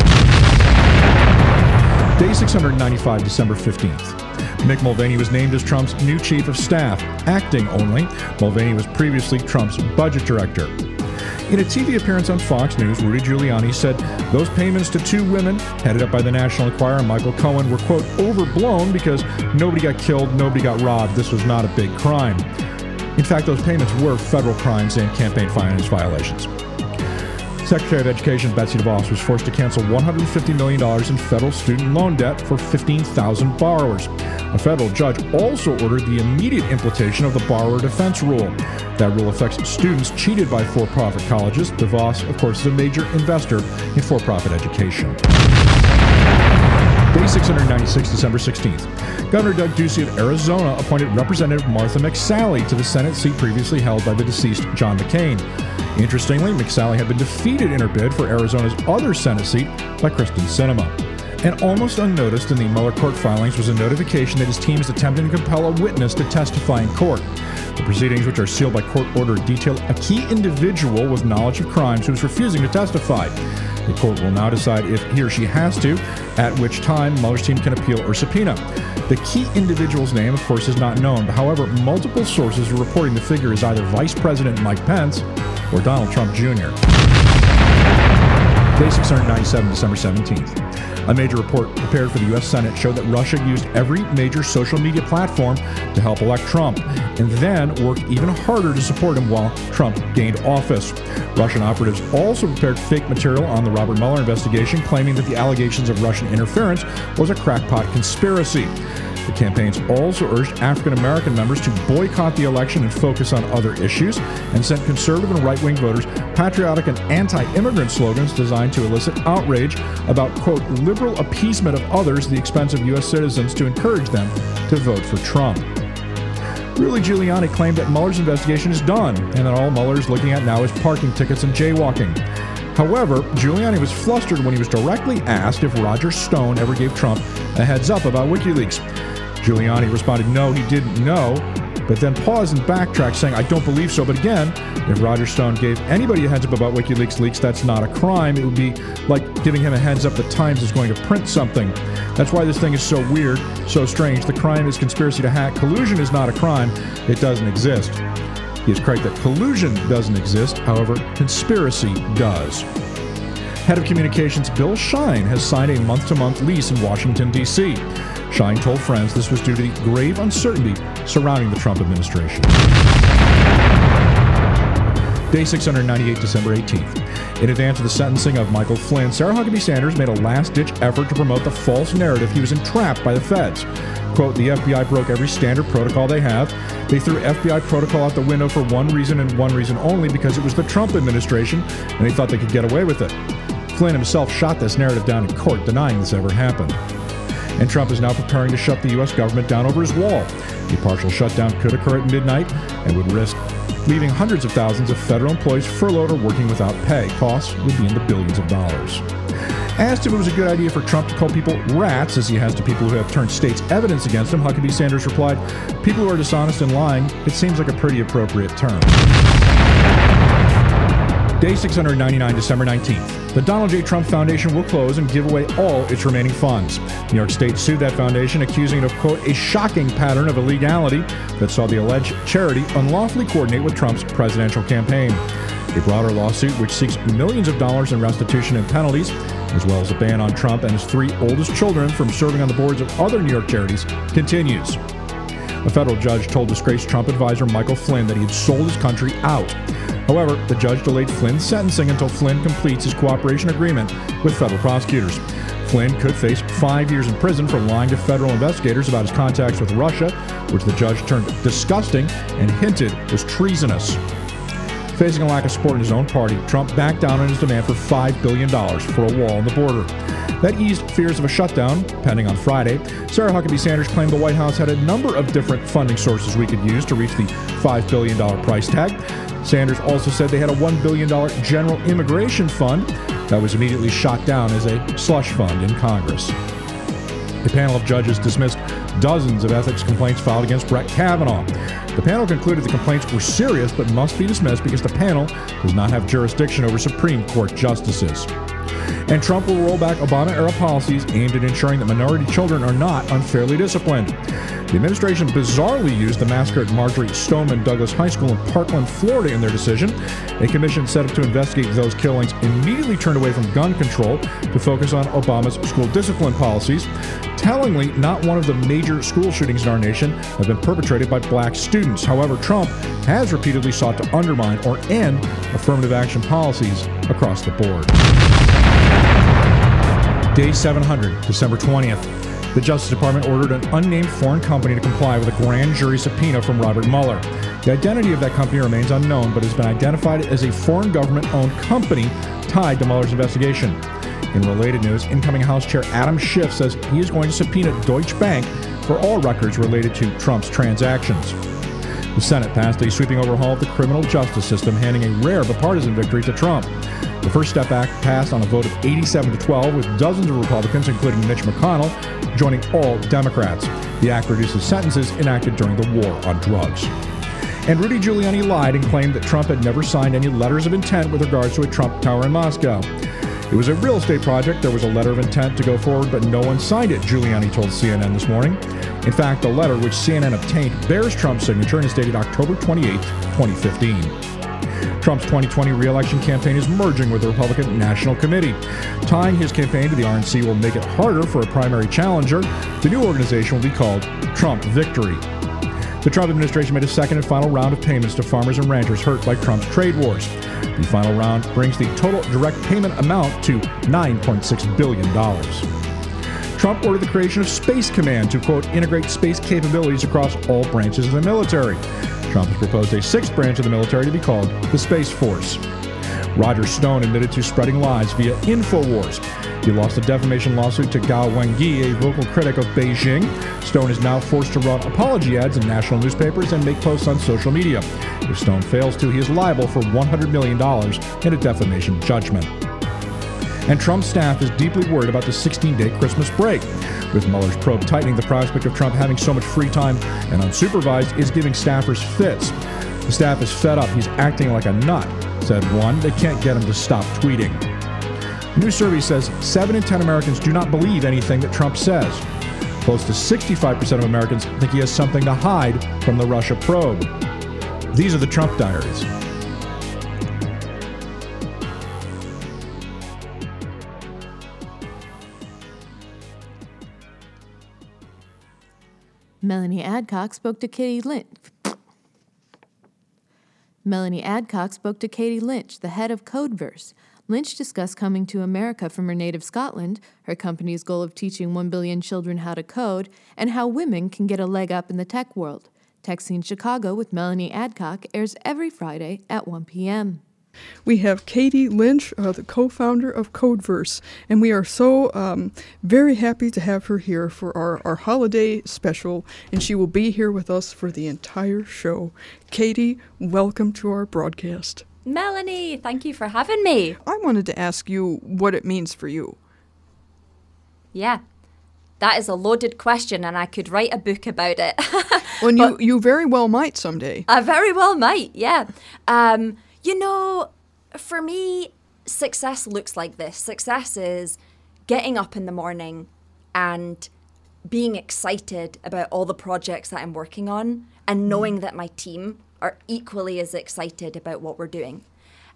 Day 695, December 15th. Mick Mulvaney was named as Trump's new chief of staff, acting only. Mulvaney was previously Trump's budget director. In a TV appearance on Fox News, Rudy Giuliani said those payments to two women, headed up by the National Enquirer and Michael Cohen, were, quote, overblown because nobody got killed, nobody got robbed. This was not a big crime. In fact, those payments were federal crimes and campaign finance violations. Secretary of Education Betsy DeVos was forced to cancel $150 million in federal student loan debt for 15,000 borrowers. A federal judge also ordered the immediate implementation of the borrower defense rule. That rule affects students cheated by for profit colleges. DeVos, of course, is a major investor in for profit education. Day 696, December 16th. Governor Doug Ducey of Arizona appointed Representative Martha McSally to the Senate seat previously held by the deceased John McCain. Interestingly, McSally had been defeated in her bid for Arizona's other Senate seat by Kyrsten Sinema. And almost unnoticed in the Mueller court filings was a notification that his team is attempting to compel a witness to testify in court. The proceedings, which are sealed by court order, detail a key individual with knowledge of crimes who is refusing to testify. The court will now decide if he or she has to, at which time Mueller's team can appeal or subpoena. The key individual's name, of course, is not known. However, multiple sources are reporting the figure is either Vice President Mike Pence or Donald Trump Jr. Day 697, December 17th. A major report prepared for the U.S. Senate showed that Russia used every major social media platform to help elect Trump, and then worked even harder to support him while Trump gained office. Russian operatives also prepared fake material on the Robert Mueller investigation, claiming that the allegations of Russian interference was a crackpot conspiracy. The campaigns also urged African American members to boycott the election and focus on other issues, and sent conservative and right wing voters patriotic and anti immigrant slogans designed to elicit outrage about, quote, liberal appeasement of others at the expense of U.S. citizens to encourage them to vote for Trump. Rudy Giuliani claimed that Mueller's investigation is done, and that all Mueller is looking at now is parking tickets and jaywalking. However, Giuliani was flustered when he was directly asked if Roger Stone ever gave Trump a heads up about WikiLeaks. Giuliani responded, no, he didn't know, but then paused and backtracked, saying, I don't believe so. But again, if Roger Stone gave anybody a heads up about WikiLeaks leaks, that's not a crime. It would be like giving him a heads up that Times is going to print something. That's why this thing is so weird, so strange. The crime is conspiracy to hack. Collusion is not a crime, it doesn't exist. He is correct that collusion doesn't exist, however, conspiracy does. Head of Communications Bill Shine has signed a month to month lease in Washington, D.C. Shine told friends this was due to the grave uncertainty surrounding the Trump administration. Day 698, December 18th. In advance of the sentencing of Michael Flynn, Sarah Huckabee Sanders made a last ditch effort to promote the false narrative he was entrapped by the feds. Quote, the FBI broke every standard protocol they have. They threw FBI protocol out the window for one reason and one reason only because it was the Trump administration and they thought they could get away with it. Flynn himself shot this narrative down in court, denying this ever happened. And Trump is now preparing to shut the U.S. government down over his wall. A partial shutdown could occur at midnight and would risk leaving hundreds of thousands of federal employees furloughed or working without pay. Costs would be in the billions of dollars. Asked if it was a good idea for Trump to call people rats, as he has to people who have turned state's evidence against him, Huckabee Sanders replied, People who are dishonest and lying, it seems like a pretty appropriate term. Day 699, December 19th. The Donald J. Trump Foundation will close and give away all its remaining funds. New York State sued that foundation, accusing it of, quote, a shocking pattern of illegality that saw the alleged charity unlawfully coordinate with Trump's presidential campaign. A broader lawsuit, which seeks millions of dollars in restitution and penalties, as well as a ban on Trump and his three oldest children from serving on the boards of other New York charities, continues. A federal judge told disgraced Trump advisor Michael Flynn that he had sold his country out. However, the judge delayed Flynn's sentencing until Flynn completes his cooperation agreement with federal prosecutors. Flynn could face five years in prison for lying to federal investigators about his contacts with Russia, which the judge termed disgusting and hinted was treasonous. Facing a lack of support in his own party, Trump backed down on his demand for $5 billion for a wall on the border. That eased fears of a shutdown, pending on Friday. Sarah Huckabee Sanders claimed the White House had a number of different funding sources we could use to reach the $5 billion price tag. Sanders also said they had a $1 billion general immigration fund that was immediately shot down as a slush fund in Congress. A panel of judges dismissed dozens of ethics complaints filed against Brett Kavanaugh. The panel concluded the complaints were serious but must be dismissed because the panel does not have jurisdiction over Supreme Court justices. And Trump will roll back Obama era policies aimed at ensuring that minority children are not unfairly disciplined. The administration bizarrely used the massacre at Marjory Stoneman Douglas High School in Parkland, Florida in their decision. A commission set up to investigate those killings immediately turned away from gun control to focus on Obama's school discipline policies. Tellingly, not one of the major school shootings in our nation have been perpetrated by black students. However, Trump has repeatedly sought to undermine or end affirmative action policies across the board. Day 700, December 20th. The Justice Department ordered an unnamed foreign company to comply with a grand jury subpoena from Robert Mueller. The identity of that company remains unknown, but has been identified as a foreign government owned company tied to Mueller's investigation. In related news, incoming House Chair Adam Schiff says he is going to subpoena Deutsche Bank for all records related to Trump's transactions. The Senate passed a sweeping overhaul of the criminal justice system, handing a rare bipartisan victory to Trump. The First Step Act passed on a vote of 87 to 12, with dozens of Republicans, including Mitch McConnell, joining all Democrats. The act reduces sentences enacted during the war on drugs. And Rudy Giuliani lied and claimed that Trump had never signed any letters of intent with regards to a Trump tower in Moscow. It was a real estate project. There was a letter of intent to go forward, but no one signed it, Giuliani told CNN this morning. In fact, the letter, which CNN obtained, bears Trump's signature and is dated October 28, 2015. Trump's 2020 reelection campaign is merging with the Republican National Committee. Tying his campaign to the RNC will make it harder for a primary challenger. The new organization will be called Trump Victory. The Trump administration made a second and final round of payments to farmers and ranchers hurt by Trump's trade wars. The final round brings the total direct payment amount to $9.6 billion. Trump ordered the creation of Space Command to, quote, integrate space capabilities across all branches of the military. Trump has proposed a sixth branch of the military to be called the Space Force. Roger Stone admitted to spreading lies via InfoWars. He lost a defamation lawsuit to Guo Wengui, a vocal critic of Beijing. Stone is now forced to run apology ads in national newspapers and make posts on social media. If Stone fails to, he is liable for $100 million in a defamation judgment. And Trump's staff is deeply worried about the 16 day Christmas break. With Mueller's probe tightening, the prospect of Trump having so much free time and unsupervised is giving staffers fits. The staff is fed up. He's acting like a nut, said one. They can't get him to stop tweeting. New survey says 7 in 10 Americans do not believe anything that Trump says. Close to 65% of Americans think he has something to hide from the Russia probe. These are the Trump diaries. Melanie Adcock spoke to Katie Lynch. Melanie Adcock spoke to Katie Lynch, the head of Codeverse. Lynch discussed coming to America from her native Scotland, her company's goal of teaching 1 billion children how to code, and how women can get a leg up in the tech world. Tech Scene Chicago with Melanie Adcock airs every Friday at 1 p.m. We have Katie Lynch, uh, the co founder of Codeverse, and we are so um, very happy to have her here for our, our holiday special, and she will be here with us for the entire show. Katie, welcome to our broadcast. Melanie, thank you for having me. I wanted to ask you what it means for you. Yeah, that is a loaded question, and I could write a book about it. [LAUGHS] Well, you, you very well might someday. I very well might, yeah. Um, you know, for me, success looks like this success is getting up in the morning and being excited about all the projects that I'm working on and mm-hmm. knowing that my team are equally as excited about what we're doing.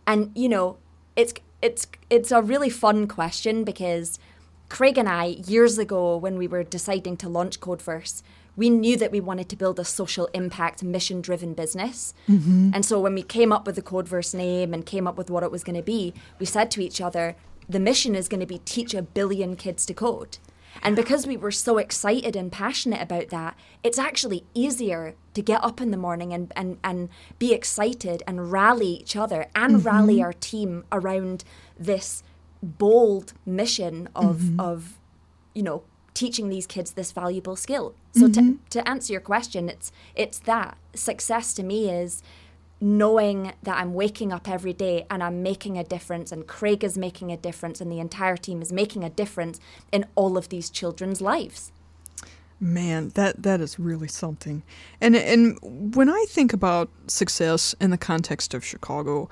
And you know, it's it's it's a really fun question because Craig and I years ago when we were deciding to launch Codeverse, we knew that we wanted to build a social impact mission driven business. Mm-hmm. And so when we came up with the Codeverse name and came up with what it was going to be, we said to each other, the mission is going to be teach a billion kids to code. And because we were so excited and passionate about that, it's actually easier to get up in the morning and, and, and be excited and rally each other and Mhm. rally our team around this bold mission of, Mhm. of you know, teaching these kids this valuable skill. So Mhm. to, to answer your question, it's it's that success to me is knowing that I'm waking up every day and I'm making a difference and Craig is making a difference and the entire team is making a difference in all of these children's lives. Man, that that is really something. And and when I think about success in the context of Chicago,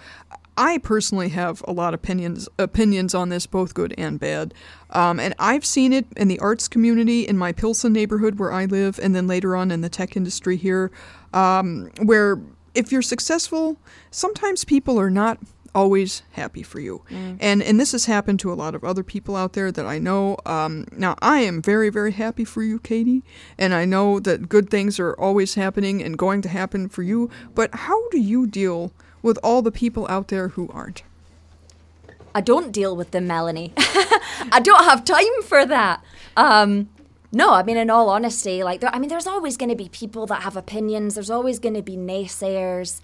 I personally have a lot of opinions opinions on this, both good and bad. Um, and I've seen it in the arts community in my Pilsen neighborhood where I live, and then later on in the tech industry here, um, where if you're successful, sometimes people are not always happy for you. Mm. And and this has happened to a lot of other people out there that I know. Um, now I am very very happy for you, Katie, and I know that good things are always happening and going to happen for you. But how do you deal with all the people out there who aren't? I don't deal with them, Melanie. [LAUGHS] I don't have time for that. Um, no, I mean, in all honesty, like, there, I mean, there's always going to be people that have opinions. There's always going to be naysayers.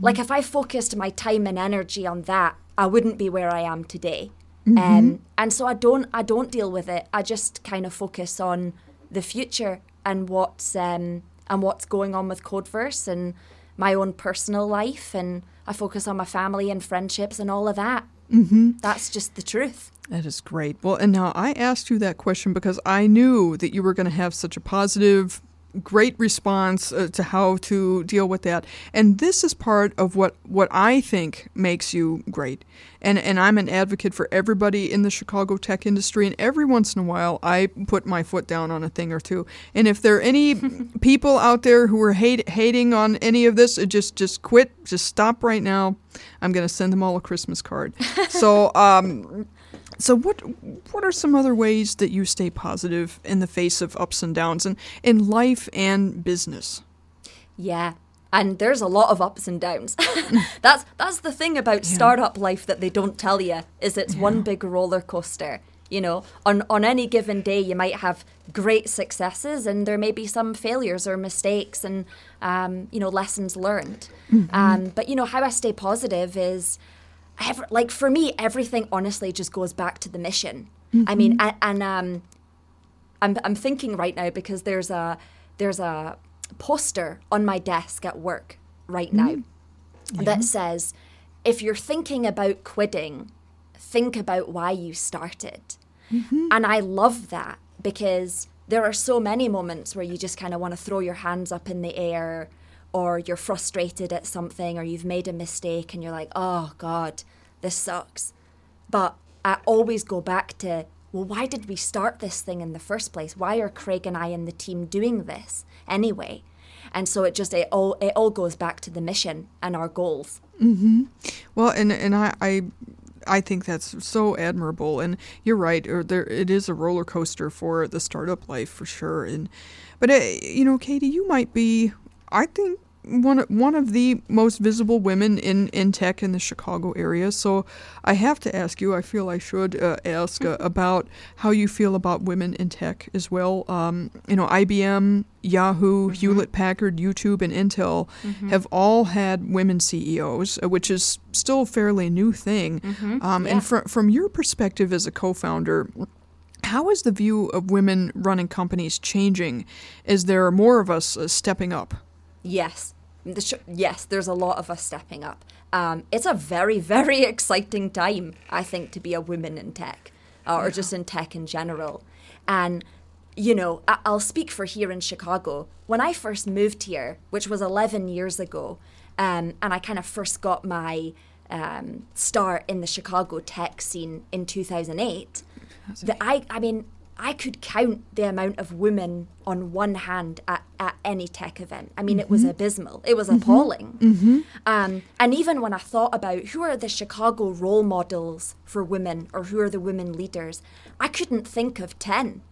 Like, if I focused my time and energy on that, I wouldn't be where I am today. Mhm. Um, and so I don't, I don't deal with it. I just kind of focus on the future and what's, um, and what's going on with Codeverse and my own personal life, and I focus on my family and friendships and all of that. Mm-hmm. That's just the truth. That is great. Well, and now I asked you that question because I knew that you were going to have such a positive, great response uh, to how to deal with that. And this is part of what, what I think makes you great. And, and I'm an advocate for everybody in the Chicago tech industry. And every once in a while, I put my foot down on a thing or two. And if there are any [LAUGHS] people out there who are hate, hating on any of this, uh, just just quit. Just stop right now. I'm going to send them all a Christmas card. [LAUGHS] so, um, so what what are some other ways that you stay positive in the face of ups and downs in, in life and business? Yeah. And there's a lot of ups and downs. [LAUGHS] that's that's the thing about startup life that they don't tell you is it's one big roller coaster. You know, on on any given day you might have great successes and there may be some failures or mistakes and um, you know lessons learned. Mhm. Um, but you know how I stay positive is, ever, like for me everything honestly just goes back to the mission. I mean, Mhm. a- and um, I'm I'm thinking right now because there's a there's a poster on my desk at work right now that says if you're thinking about quitting, think about why you started. And I love that because there are so many moments where you just kind of want to throw your hands up in the air or you're frustrated at something or you've made a mistake and you're like, "Oh god, this sucks." But I always go back to, well, why did we start this thing in the first place? Why are Craig and I and the team doing this anyway? And so it just it all it all goes back to the mission and our goals. Mm-hmm. Well, and and I, I I think that's so admirable. And you're right, or there it is a roller coaster for the startup life for sure. And but uh, you know, Katie, you might be. I think one one of the most visible women in, in tech in the Chicago area. So I have to ask you. I feel I should uh, ask uh, about how you feel about women in tech as well. Um, you know, IBM, Yahoo, Hewlett Packard, YouTube, and Intel Mhm. have all had women CEOs, uh, which is still a fairly new thing. Mhm. Um, Yeah. And fr- from your perspective as a co-founder. How is the view of women running companies changing? Is there are more of us uh, stepping up? Yes. The sh- yes, there's a lot of us stepping up. Um, it's a very, very [LAUGHS] exciting time, I think, to be a woman in tech uh, or just in tech in general. And, you know, I- I'll speak for here in Chicago. When I first moved here, which was 11 years ago, um, and I kind of first got my um, start in the Chicago tech scene in 2008, that I, I mean, I could count the amount of women on one hand at, at any tech event. I mean, it was Mhm. abysmal. It was Mhm. appalling. Mm-hmm. Um, and even when I thought about who are the Chicago role models for women or who are the women leaders, I couldn't think of 10,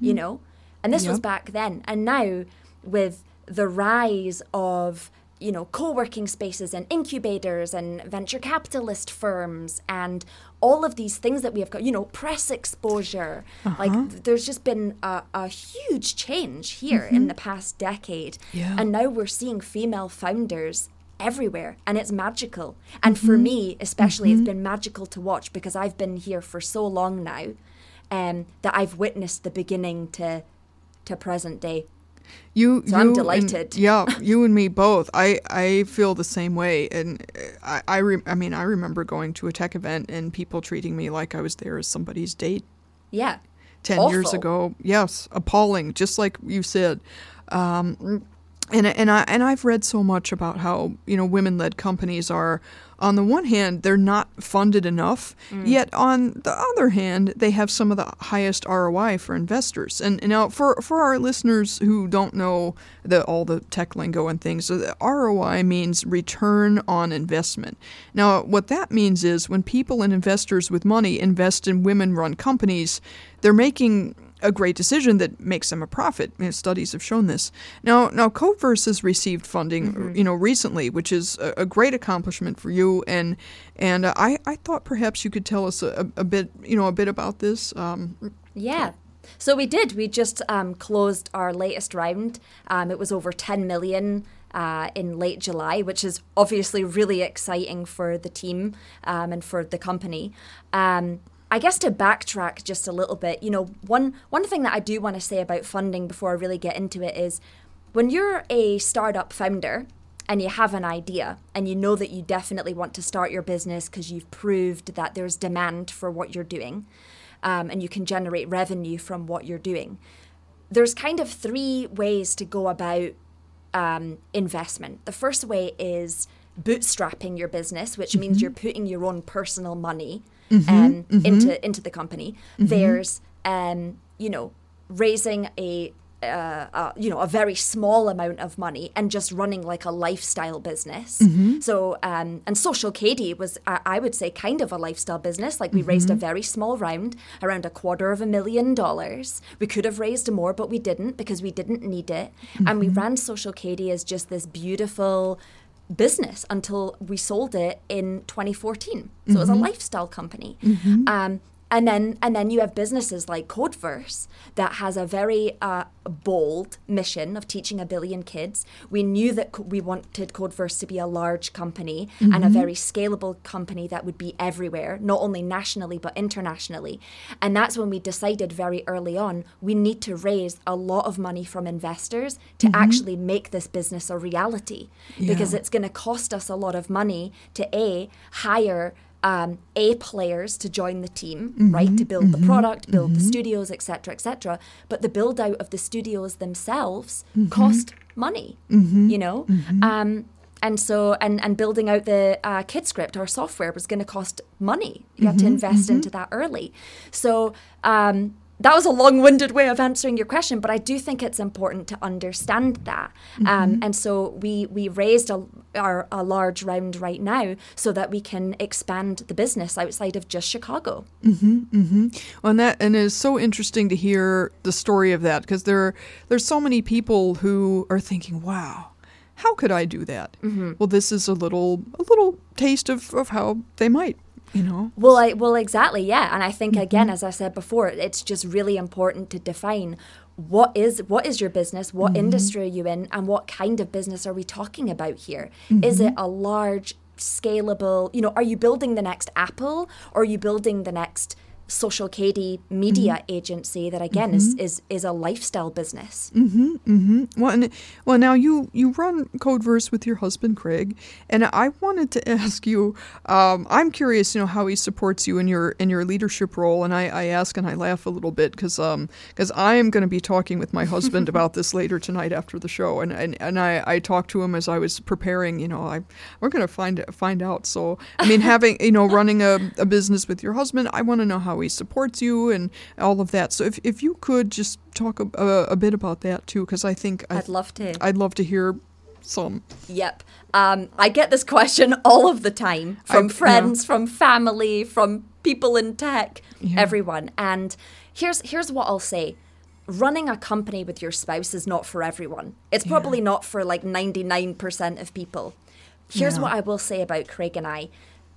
you know? And this was back then. And now, with the rise of you know co-working spaces and incubators and venture capitalist firms and all of these things that we have got you know press exposure like Uh-huh. th- there's just been a, a huge change here in Mhm. the past decade Yeah. and now we're seeing female founders everywhere and it's magical and for Mhm. me especially Mhm. it's been magical to watch because i've been here for so long now um, that i've witnessed the beginning to to present day You, So you I'm and- delighted. [LAUGHS] yeah, [LAUGHS] you and me both. I, I feel the same way, and I I, re- I mean I remember going to a tech event and people treating me like I was there as somebody's date yeah ten years ago. Yes, appalling, just like you said. Um, and and I and I've read so much about how you know women-led companies are. On the one hand, they're not funded enough, Mm. yet on the other hand, they have some of the highest ROI for investors. And, and now, for for our listeners who don't know the all the tech lingo and things, so the ROI means return on investment. Now, what that means is when people and investors with money invest in women-run companies, they're making a great decision that makes them a profit. You know, studies have shown this. Now, now Codeverse has received funding, Mhm. you know, recently, which is a, a great accomplishment for you. And and uh, I, I thought perhaps you could tell us a, a bit, you know, a bit about this. Um, Yeah. So we did. We just um, closed our latest round. Um, it was over 10 million uh, in late July, which is obviously really exciting for the team um, and for the company. Um, I guess to backtrack just a little bit, you know, one one thing that I do want to say about funding before I really get into it is when you're a startup founder and you have an idea and you know that you definitely want to start your business because you've proved that there's demand for what you're doing um, and you can generate revenue from what you're doing. There's kind of three ways to go about um, investment. The first way is bootstrapping your business, which means Mhm. you're putting your own personal money Mhm, um, mhm. into into the company. Mhm. There's um, you know raising a uh, uh, you know a very small amount of money and just running like a lifestyle business. Mhm. So um, and Social Katie was I I would say kind of a lifestyle business. Like we raised a Mhm. very small round, around a quarter of a million dollars. We could have raised more, but we didn't because we didn't need it. And we Mhm. ran Social Katie as just this beautiful business until we sold it in 2014. So it was a Mhm. lifestyle company. Mhm. Um, and then and then you have businesses like Codeverse that has a very uh, bold mission of teaching a billion kids. We knew that co- we wanted Codeverse to be a large company and a Mhm. very scalable company that would be everywhere, not only nationally but internationally. And that's when we decided very early on we need to raise a lot of money from investors to Mhm. actually make this business a reality because it's going to cost us a lot of money to a hire um, A players to join the team, right? To build the mhm, product, build the mhm. studios, etc., etc. But the build out of the studios themselves Mhm. cost money, Mhm, you know. mhm. Um, and so, and and building out the uh, KidScript, our software, was going to cost money. You have to invest into that early. So. Um, that was a long-winded way of answering your question, but I do think it's important to understand that. Um, Mhm. and so we we raised a, our, a large round right now so that we can expand the business outside of just Chicago. Mm-hmm, mm-hmm. Well, and that and it's so interesting to hear the story of that because there there's so many people who are thinking, "Wow, how could I do that? Mhm. Well, this is a little a little taste of, of how they might, you know. Well, I well exactly, yeah. And I think again, Mm-hmm. as I said before, it's just really important to define what is what is your business, what Mhm. industry are you in, and what kind of business are we talking about here? Is it Mhm. a large, scalable? You know, are you building the next Apple, or are you building the next Social Katie media Mm-hmm. agency that again is, is is a lifestyle business? Mm-hmm. Mm-hmm. Well, and, well, now you you run Codeverse with your husband Craig, and I wanted to [LAUGHS] ask you. Um, I'm curious, you know, how he supports you in your in your leadership role, and I, I ask and I laugh a little bit because um because I am going to be talking with my husband [LAUGHS] about this later tonight after the show, and and, and I, I talked to him as I was preparing. You know, I we're going to find find out. So I mean, [LAUGHS] having you know running a, a business with your husband, I want to know how he supports you and all of that. So if if you could just talk a, a, a bit about that too, because I think I, I'd love to. I'd love to hear some. Yep. Um, I get this question [LAUGHS] all of the time from I- friends, from family, from people in tech, Yeah. everyone. And here's here's what I'll say. Running a company with your spouse is not for everyone. It's probably not for like 99% of people. Here's Yeah. what I will say about Craig and I.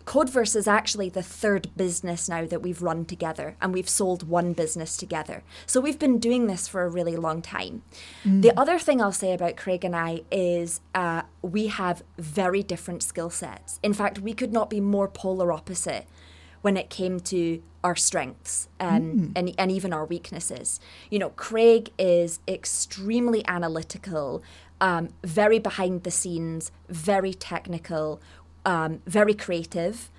Codeverse is actually the third business now that we've run together, and we've sold one business together. So we've been doing this for a really long time. The other thing I'll say about Craig and I is uh, we have very different skill sets. In fact, we could not be more polar opposite when it came to our strengths um, Mm. and, and even our weaknesses. You know, Craig is extremely analytical, um, very behind the scenes, very technical, um, very creative.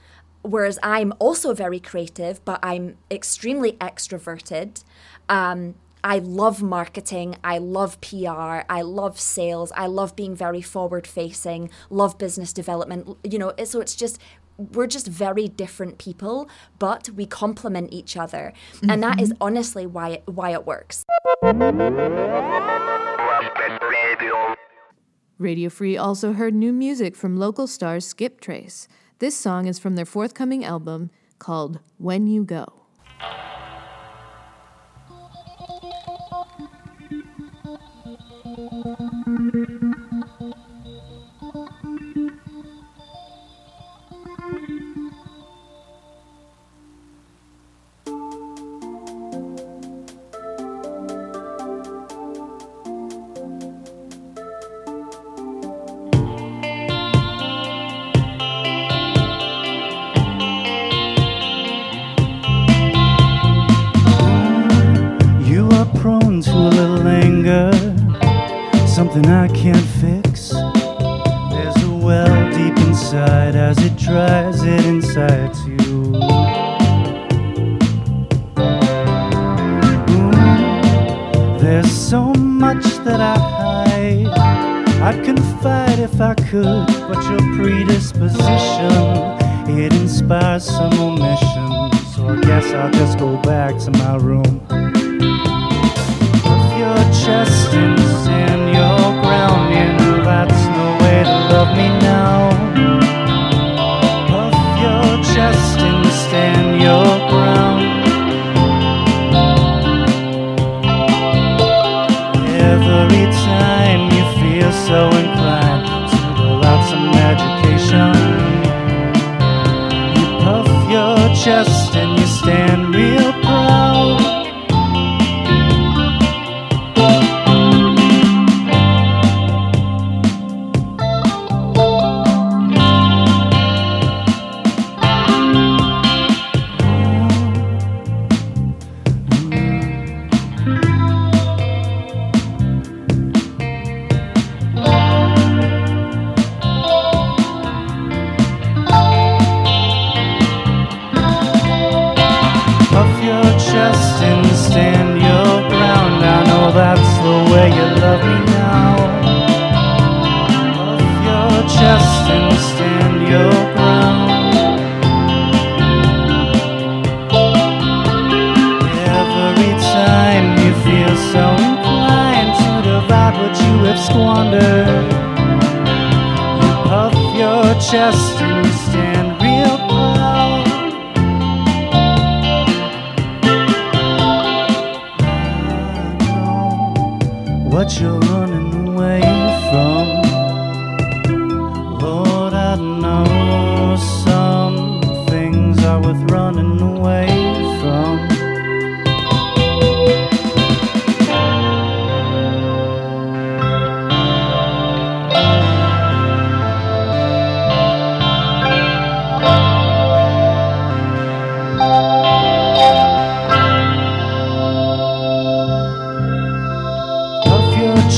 Whereas I'm also very creative, but I'm extremely extroverted. Um, I love marketing. I love PR. I love sales. I love being very forward facing, love business development. You know, so it's just, we're just very different people, but we complement each other. And that is honestly why it, why it works. Radio Free also heard new music from local stars Skip Trace. This song is from their forthcoming album called When You Go. Something I can't fix. There's a well deep inside as it dries it inside you. Ooh, There's so much that I hide. I'd confide if I could, but your predisposition it inspires some omission. So I guess I'll just go back to my room.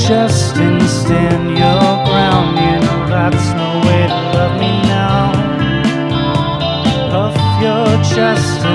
just didn't stand your ground. You know that's no way to love me now. Puff your chest.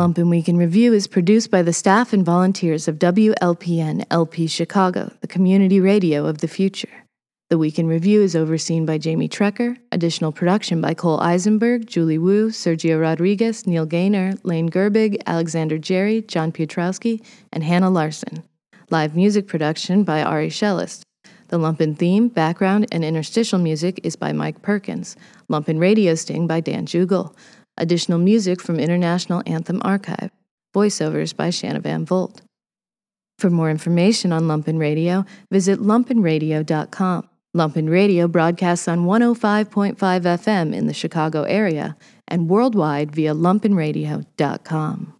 Lumpen Week in Review is produced by the staff and volunteers of WLPN LP Chicago, the community radio of the future. The Week in Review is overseen by Jamie Trecker, additional production by Cole Eisenberg, Julie Wu, Sergio Rodriguez, Neil Gaynor, Lane Gerbig, Alexander Jerry, John Piotrowski, and Hannah Larson. Live music production by Ari Shellist. The Lumpen theme, background, and interstitial music is by Mike Perkins. Lumpen Radio Sting by Dan Jugel. Additional music from International Anthem Archive. Voiceovers by Shanna Van Volt. For more information on Lumpen Radio, visit lumpenradio.com. Lumpen Radio broadcasts on 105.5 FM in the Chicago area and worldwide via lumpenradio.com.